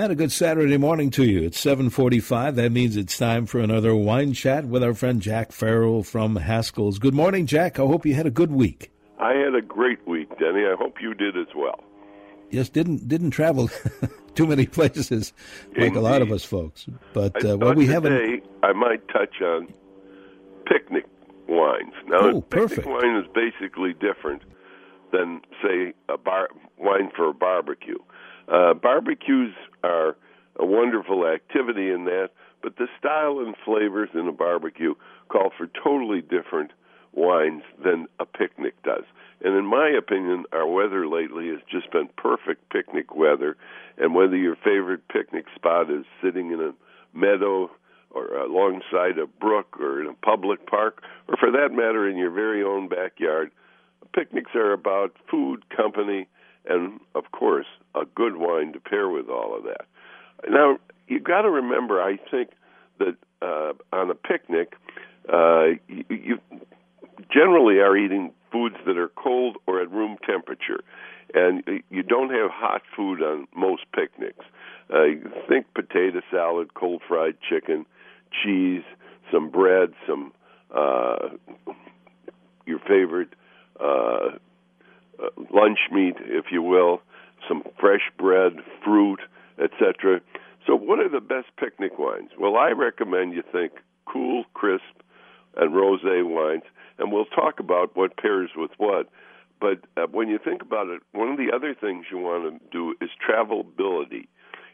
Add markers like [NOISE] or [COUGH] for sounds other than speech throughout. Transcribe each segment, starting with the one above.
And a good Saturday morning to you. It's 745. That means it's time for another wine chat with our friend Jack Farrell from Haskell's. Good morning, Jack. I hope you had a good week. I had a great week, Denny. I hope you did as well. Yes, didn't didn't travel [LAUGHS] too many places like Indeed. a lot of us folks. But uh, what thought we today haven't I might touch on picnic wines. Now, Oh, a picnic perfect. wine is basically different than, say, a bar wine for a barbecue. Uh, barbecues are a wonderful activity in that, but the style and flavors in a barbecue call for totally different wines than a picnic does. And in my opinion, our weather lately has just been perfect picnic weather. And whether your favorite picnic spot is sitting in a meadow or alongside a brook or in a public park, or for that matter, in your very own backyard, picnics are about food, company, and of course, a good wine to pair with all of that. Now, you got to remember, I think that uh, on a picnic, uh, you, you generally are eating foods that are cold or at room temperature, and you don't have hot food on most picnics. Uh, think potato salad, cold fried chicken, cheese, some bread, some uh, your favorite uh, uh, lunch meat, if you will, some fresh bread, fruit, etc. So, what are the best picnic wines? Well, I recommend you think cool, crisp, and rosé wines, and we'll talk about what pairs with what. But uh, when you think about it, one of the other things you want to do is travelability,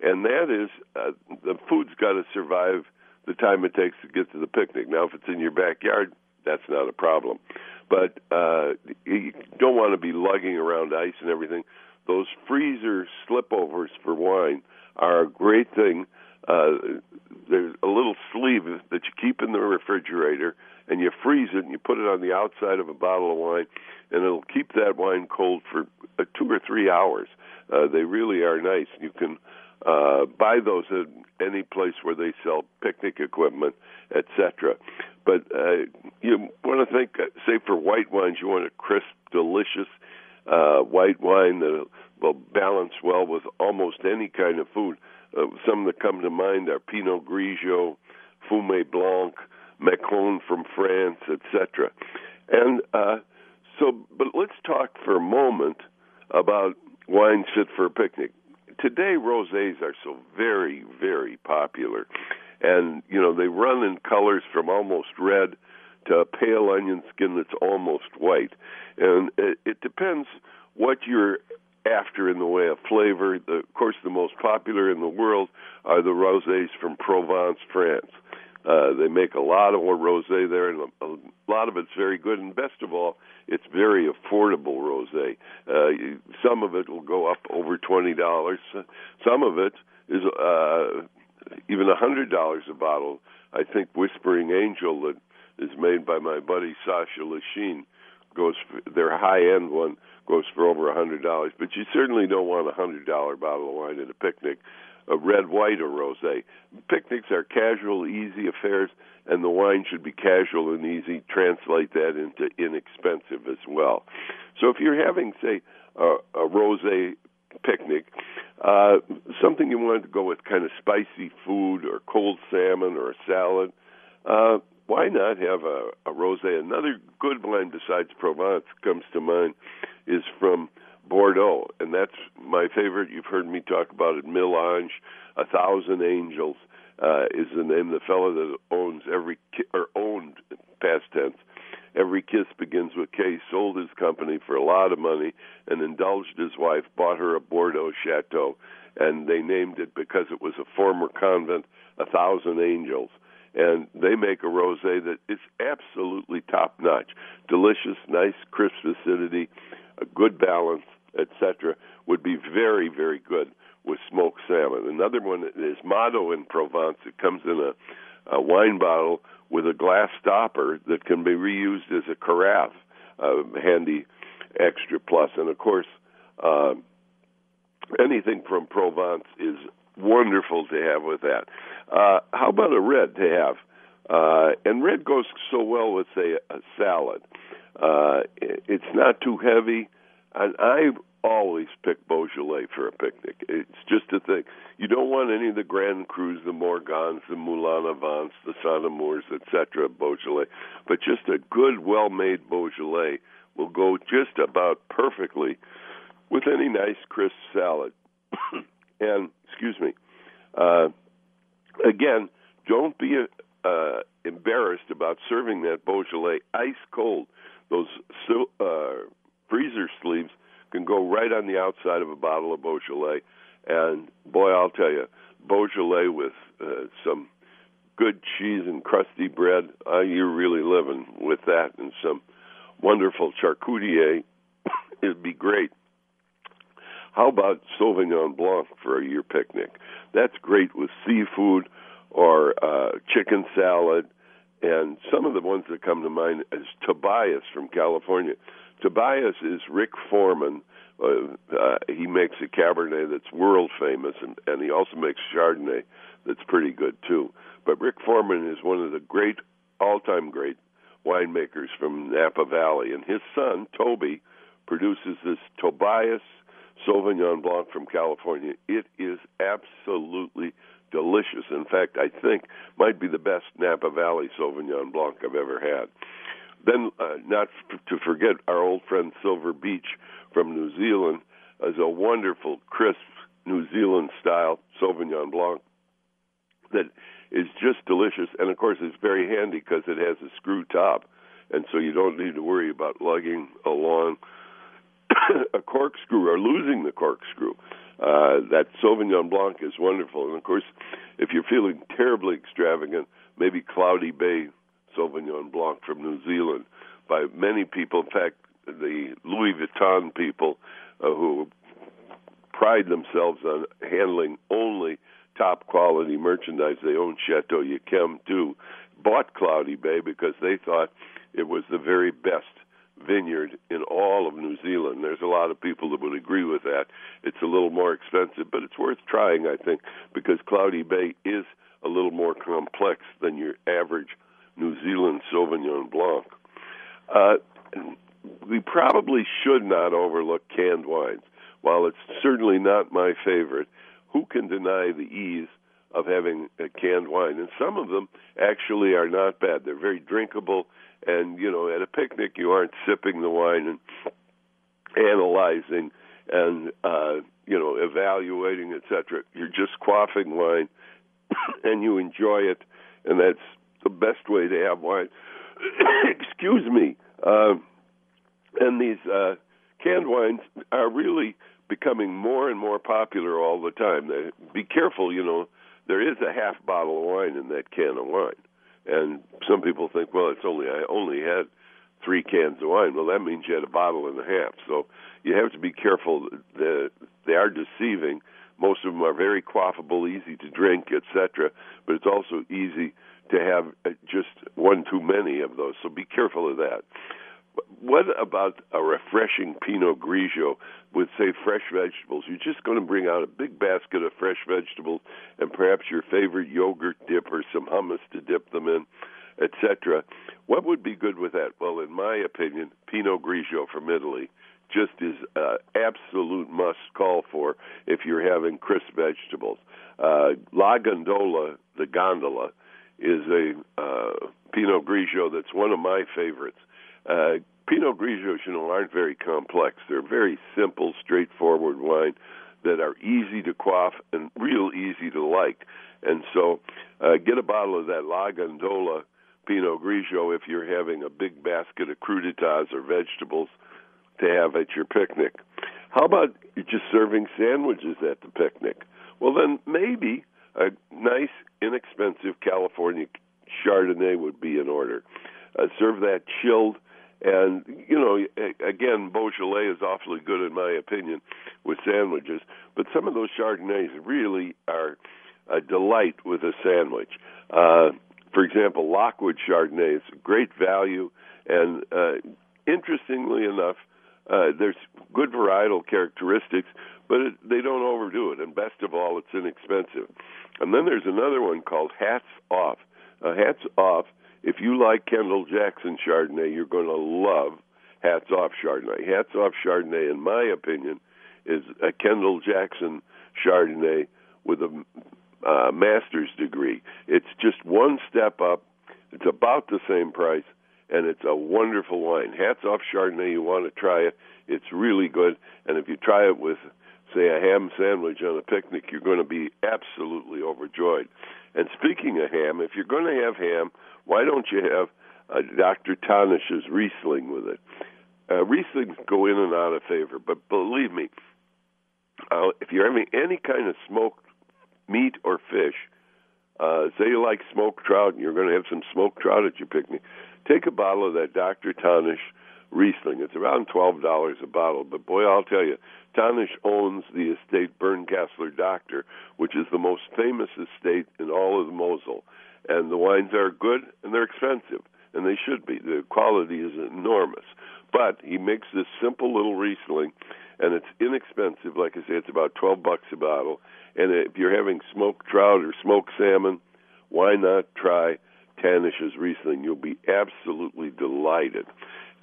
and that is uh, the food's got to survive the time it takes to get to the picnic. Now, if it's in your backyard, that's not a problem. But uh, you don't want to be lugging around ice and everything. Those freezer slipovers for wine are a great thing. Uh, there's a little sleeve that you keep in the refrigerator, and you freeze it, and you put it on the outside of a bottle of wine, and it'll keep that wine cold for uh, two or three hours. Uh, they really are nice. You can uh, buy those at any place where they sell picnic equipment, etc. But uh, you want to think, uh, say, for white wines, you want a crisp, delicious uh, white wine that will balance well with almost any kind of food. Uh, some that come to mind are Pinot Grigio, Fumé Blanc, Mâcon from France, etc. And uh, so, but let's talk for a moment about wines fit for a picnic. Today, rosés are so very, very popular, and you know they run in colors from almost red to a pale onion skin that's almost white, and it, it depends what you're after in the way of flavor. The, of course, the most popular in the world are the rosés from Provence, France. Uh, they make a lot of rosé there, and a, lot of it's very good. And best of all, it's very affordable rosé. Uh, some of it will go up over twenty dollars. Some of it is uh, even a hundred dollars a bottle. I think Whispering Angel that is made by my buddy Sacha Lichine goes for, their high end one goes for over a hundred dollars. But you certainly don't want a hundred dollar bottle of wine at a picnic, a red, white, or rosé. Picnics are casual, easy affairs, and the wine should be casual and easy. Translate that into inexpensive as well. So if you're having, say, a, a rosé picnic, uh, something you wanted to go with kind of spicy food or cold salmon or a salad, uh, why not have a, a rosé? Another good wine besides Provence comes to mind is from Bordeaux, and that's my favorite. You've heard me talk about it. Mille Anges, A Thousand Angels uh, is the name. The fellow that owns every ki- or owned past tense. Every kiss begins with K. Sold his company for a lot of money and indulged his wife. Bought her a Bordeaux chateau, and they named it because it was a former convent. A Thousand Angels and they make a rosé that is absolutely top notch, delicious, nice, crisp acidity, a good balance, etc. Would be very, very good with smoked salmon. Another one is Motto in Provence. It comes in a, a wine bottle with a glass stopper that can be reused as a carafe, uh, handy extra plus. And of course, uh, anything from Provence is wonderful to have with that. Uh, how about a red to have? Uh, and red goes so well with, say, a salad. Uh, it's not too heavy, and I always pick Beaujolais for a picnic. It's just a thing. You don't want any of the Grand Crus, the Morgons, the Moulin-à-Vents, the Saint Amours, etc. Beaujolais, but just a good, well-made Beaujolais will go just about perfectly with any nice crisp salad. [COUGHS] and excuse me, uh, again, don't be uh, embarrassed about serving that Beaujolais ice cold. Those uh, freezer sleeves can go right on the outside of a bottle of Beaujolais. And boy, I'll tell you, Beaujolais with uh, some good cheese and crusty bread, uh, you're really living with that and some wonderful charcuterie. [COUGHS] It'd be great. How about Sauvignon Blanc for your picnic? That's great with seafood or uh, chicken salad. And some of the ones that come to mind is Tobias from California. Tobias is Ric Forman. Uh, uh, he makes a Cabernet that's world famous, and, and he also makes Chardonnay that's pretty good too. But Ric Forman is one of the great, all-time great winemakers from Napa Valley, and his son Toby produces this Tobias Sauvignon Blanc from California. It is absolutely delicious. In fact, I think might be the best Napa Valley Sauvignon Blanc I've ever had. Then, uh, not f- to forget, our old friend Silver Beach from New Zealand is a wonderful, crisp New Zealand style Sauvignon Blanc that is just delicious. And of course, it's very handy because it has a screw top, and so you don't need to worry about lugging along [COUGHS] a corkscrew or losing the corkscrew. Uh, that Sauvignon Blanc is wonderful, and of course, if you're feeling terribly extravagant, maybe Cloudy Bay Sauvignon Blanc from New Zealand by many people. In fact, the Louis Vuitton people uh, who pride themselves on handling only top quality merchandise. They own Chateau Yquem too. Bought Cloudy Bay because they thought it was the very best vineyard in all of New Zealand. There's a lot of people that would agree with that. It's a little more expensive, but it's worth trying, I think, because Cloudy Bay is a little more complex than your average New Zealand Sauvignon Blanc. Uh, we probably should not overlook canned wines. While it's certainly not my favorite, who can deny the ease of having a canned wine? And some of them actually are not bad. They're very drinkable and you know at a picnic you aren't sipping the wine and analyzing and uh you know evaluating etc you're just quaffing wine [COUGHS] and you enjoy it and that's the best way to have wine [COUGHS] excuse me uh, and these uh canned wines are really becoming more and more popular all the time they, be careful you know there is a half bottle of wine in that can of wine and some people think, well, it's only I only had three cans of wine. Well, that means you had a bottle and a half. So you have to be careful that they are deceiving. Most of them are very quaffable, easy to drink, etc. But it's also easy to have uh, just one too many of those. So be careful of that. What about a refreshing Pinot Grigio with, say, fresh vegetables? You're just going to bring out a big basket of fresh vegetables and perhaps your favorite yogurt dip or some hummus to dip them in, etc. What would be good with that? Well, in my opinion, Pinot Grigio from Italy just is uh, absolute must call for if you're having crisp vegetables. Uh, La Gondola, the gondola, is a uh, Pinot Grigio that's one of my favorites. Uh, Pinot Grigios, you know, aren't very complex. They're very simple, straightforward wine that are easy to quaff and real easy to like. And so, uh, get a bottle of that La Gondola Pinot Grigio if you're having a big basket of crudités or vegetables to have at your picnic. How about just serving sandwiches at the picnic? Well, then maybe a nice, inexpensive California Chardonnay would be in order. Uh, serve that chilled and you know, again, Beaujolais is awfully good in my opinion with sandwiches, but some of those Chardonnays really are a delight with a sandwich. Uh, for example, Lockwood Chardonnay is great value, and uh, interestingly enough, uh, there's good varietal characteristics, but it, they don't overdo it. And best of all, it's inexpensive. And then there's another one called Hats Off. Uh, Hats Off if you like Kendall Jackson Chardonnay, you're going to love Hats Off Chardonnay. Hats Off Chardonnay, in my opinion, is a Kendall Jackson Chardonnay with a uh, master's degree. It's just one step up. It's about the same price, and it's a wonderful wine. Hats off Chardonnay. You want to try it. It's really good. And if you try it with, say, a ham sandwich on a picnic, you're going to be absolutely overjoyed. And speaking of ham, if you're going to have ham, why don't you have uh, Dr. Thanisch's Riesling with it? Uh, Rieslings go in and out of favor, but believe me, uh, if you're having any kind of smoked meat or fish, uh, say you like smoked trout and you're going to have some smoked trout at your picnic, take a bottle of that Dr. Thanisch Riesling. It's around twelve dollars a bottle, but boy, I'll tell you, Thanisch owns the estate Bernkasteler Doctor, which is the most famous estate in all of the Mosel, and the wines are good and they're expensive, and they should be. The quality is enormous, but he makes this simple little Riesling, and it's inexpensive. Like I say, it's about twelve bucks a bottle, and if you're having smoked trout or smoked salmon, why not try Thanisch's Riesling? You'll be absolutely delighted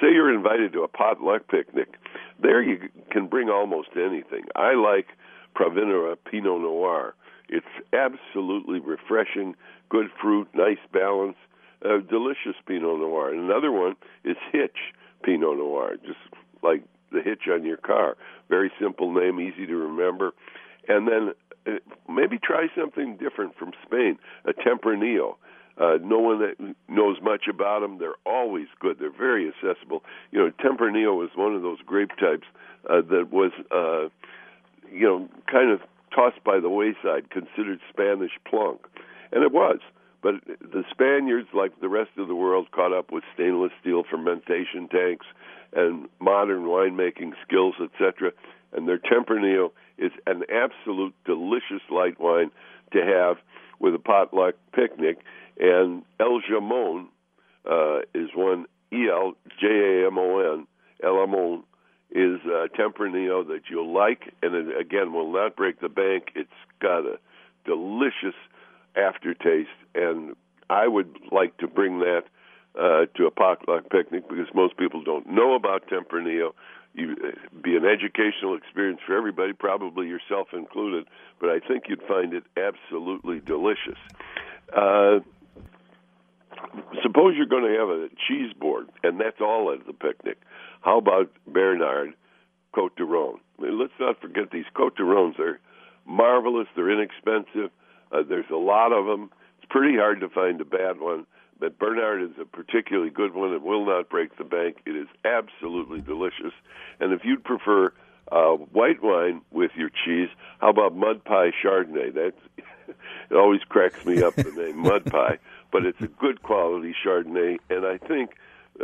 say you're invited to a potluck picnic, there you can bring almost anything. I like Provinera Pinot Noir. It's absolutely refreshing, good fruit, nice balance, uh, delicious Pinot Noir. And another one is Hitch Pinot Noir, just like the hitch on your car. Very simple name, easy to remember. And then uh, maybe try something different from Spain, a Tempranillo. Uh, no one that knows much about them. They're always good. They're very accessible. You know, Tempranillo was one of those grape types uh, that was, uh, you know, kind of tossed by the wayside, considered Spanish plunk, and it was. But the Spaniards, like the rest of the world, caught up with stainless steel fermentation tanks and modern winemaking skills, etc. And their Tempranillo is an absolute delicious light wine to have with a potluck picnic. And El Jamon uh, is one E L J A M O N El Jamon is a Tempranillo that you'll like, and it, again will not break the bank. It's got a delicious aftertaste, and I would like to bring that uh, to a potluck picnic because most people don't know about Tempranillo. You'd be an educational experience for everybody, probably yourself included. But I think you'd find it absolutely delicious. Uh, suppose you're going to have a cheese board, and that's all at the picnic. How about Bernard Cote de Rhone? I mean, let's not forget these Cote de Rhones. They're marvelous. They're inexpensive. Uh, there's a lot of them. It's pretty hard to find a bad one. But Bernard is a particularly good one. It will not break the bank. It is absolutely delicious. And if you'd prefer uh, white wine with your cheese, how about mud pie Chardonnay? That [LAUGHS] it always cracks me up the name mud pie [LAUGHS] but it's a good quality Chardonnay, and I think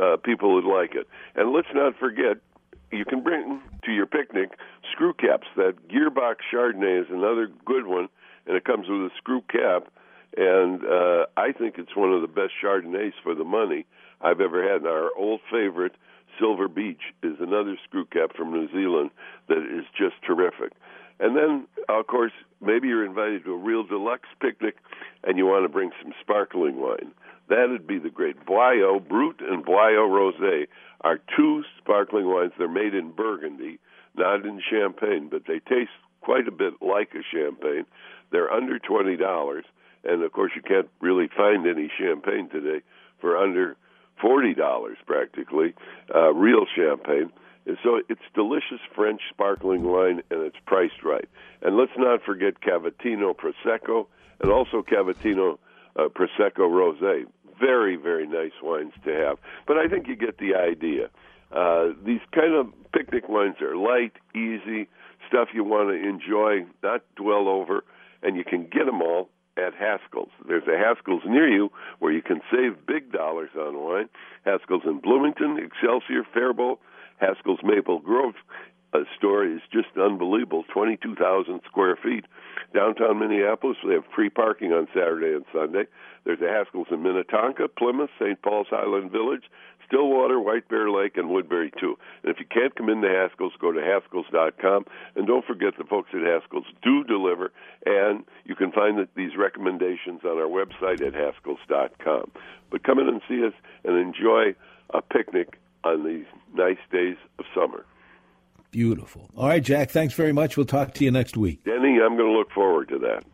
uh, people would like it. And let's not forget, you can bring to your picnic screw caps. That Gearbox Chardonnay is another good one, and it comes with a screw cap. And uh, I think it's one of the best Chardonnays for the money I've ever had. And our old favorite, Silver Beach, is another screw cap from New Zealand that is just terrific. And then, of course, maybe you're invited to a real deluxe picnic and you want to bring some sparkling wine. That'd be the great Boileau Brut and Boileau Rosé are two sparkling wines. They're made in Burgundy, not in Champagne, but they taste quite a bit like a champagne. They're under twenty dollars, and of course you can't really find any champagne today for under forty dollars practically. Uh, real champagne. So it's delicious French sparkling wine, and it's priced right. And let's not forget Cavatina Prosecco and also Cavatina uh, Prosecco Rosé. Very, very nice wines to have. But I think you get the idea. Uh, these kind of picnic wines are light, easy, stuff you want to enjoy, not dwell over, and you can get them all at Haskell's. There's a Haskell's near you where you can save big dollars on wine. Haskell's in Bloomington, Excelsior, Faribault, Haskell's Maple Grove uh, store is just unbelievable 22,000 square feet. Downtown Minneapolis, they have free parking on Saturday and Sunday. There's a Haskell's in Minnetonka, Plymouth, St. Paul's Highland Village, Stillwater, White Bear Lake, and Woodbury, too. And if you can't come into Haskell's, go to Haskells.com. And don't forget the folks at Haskell's do deliver, and you can find the, these recommendations on our website at Haskells.com. But come in and see us and enjoy a picnic on these nice days of summer. Beautiful. All right, Jack, thanks very much. We'll talk to you next week. Denny, I'm going to look forward to that.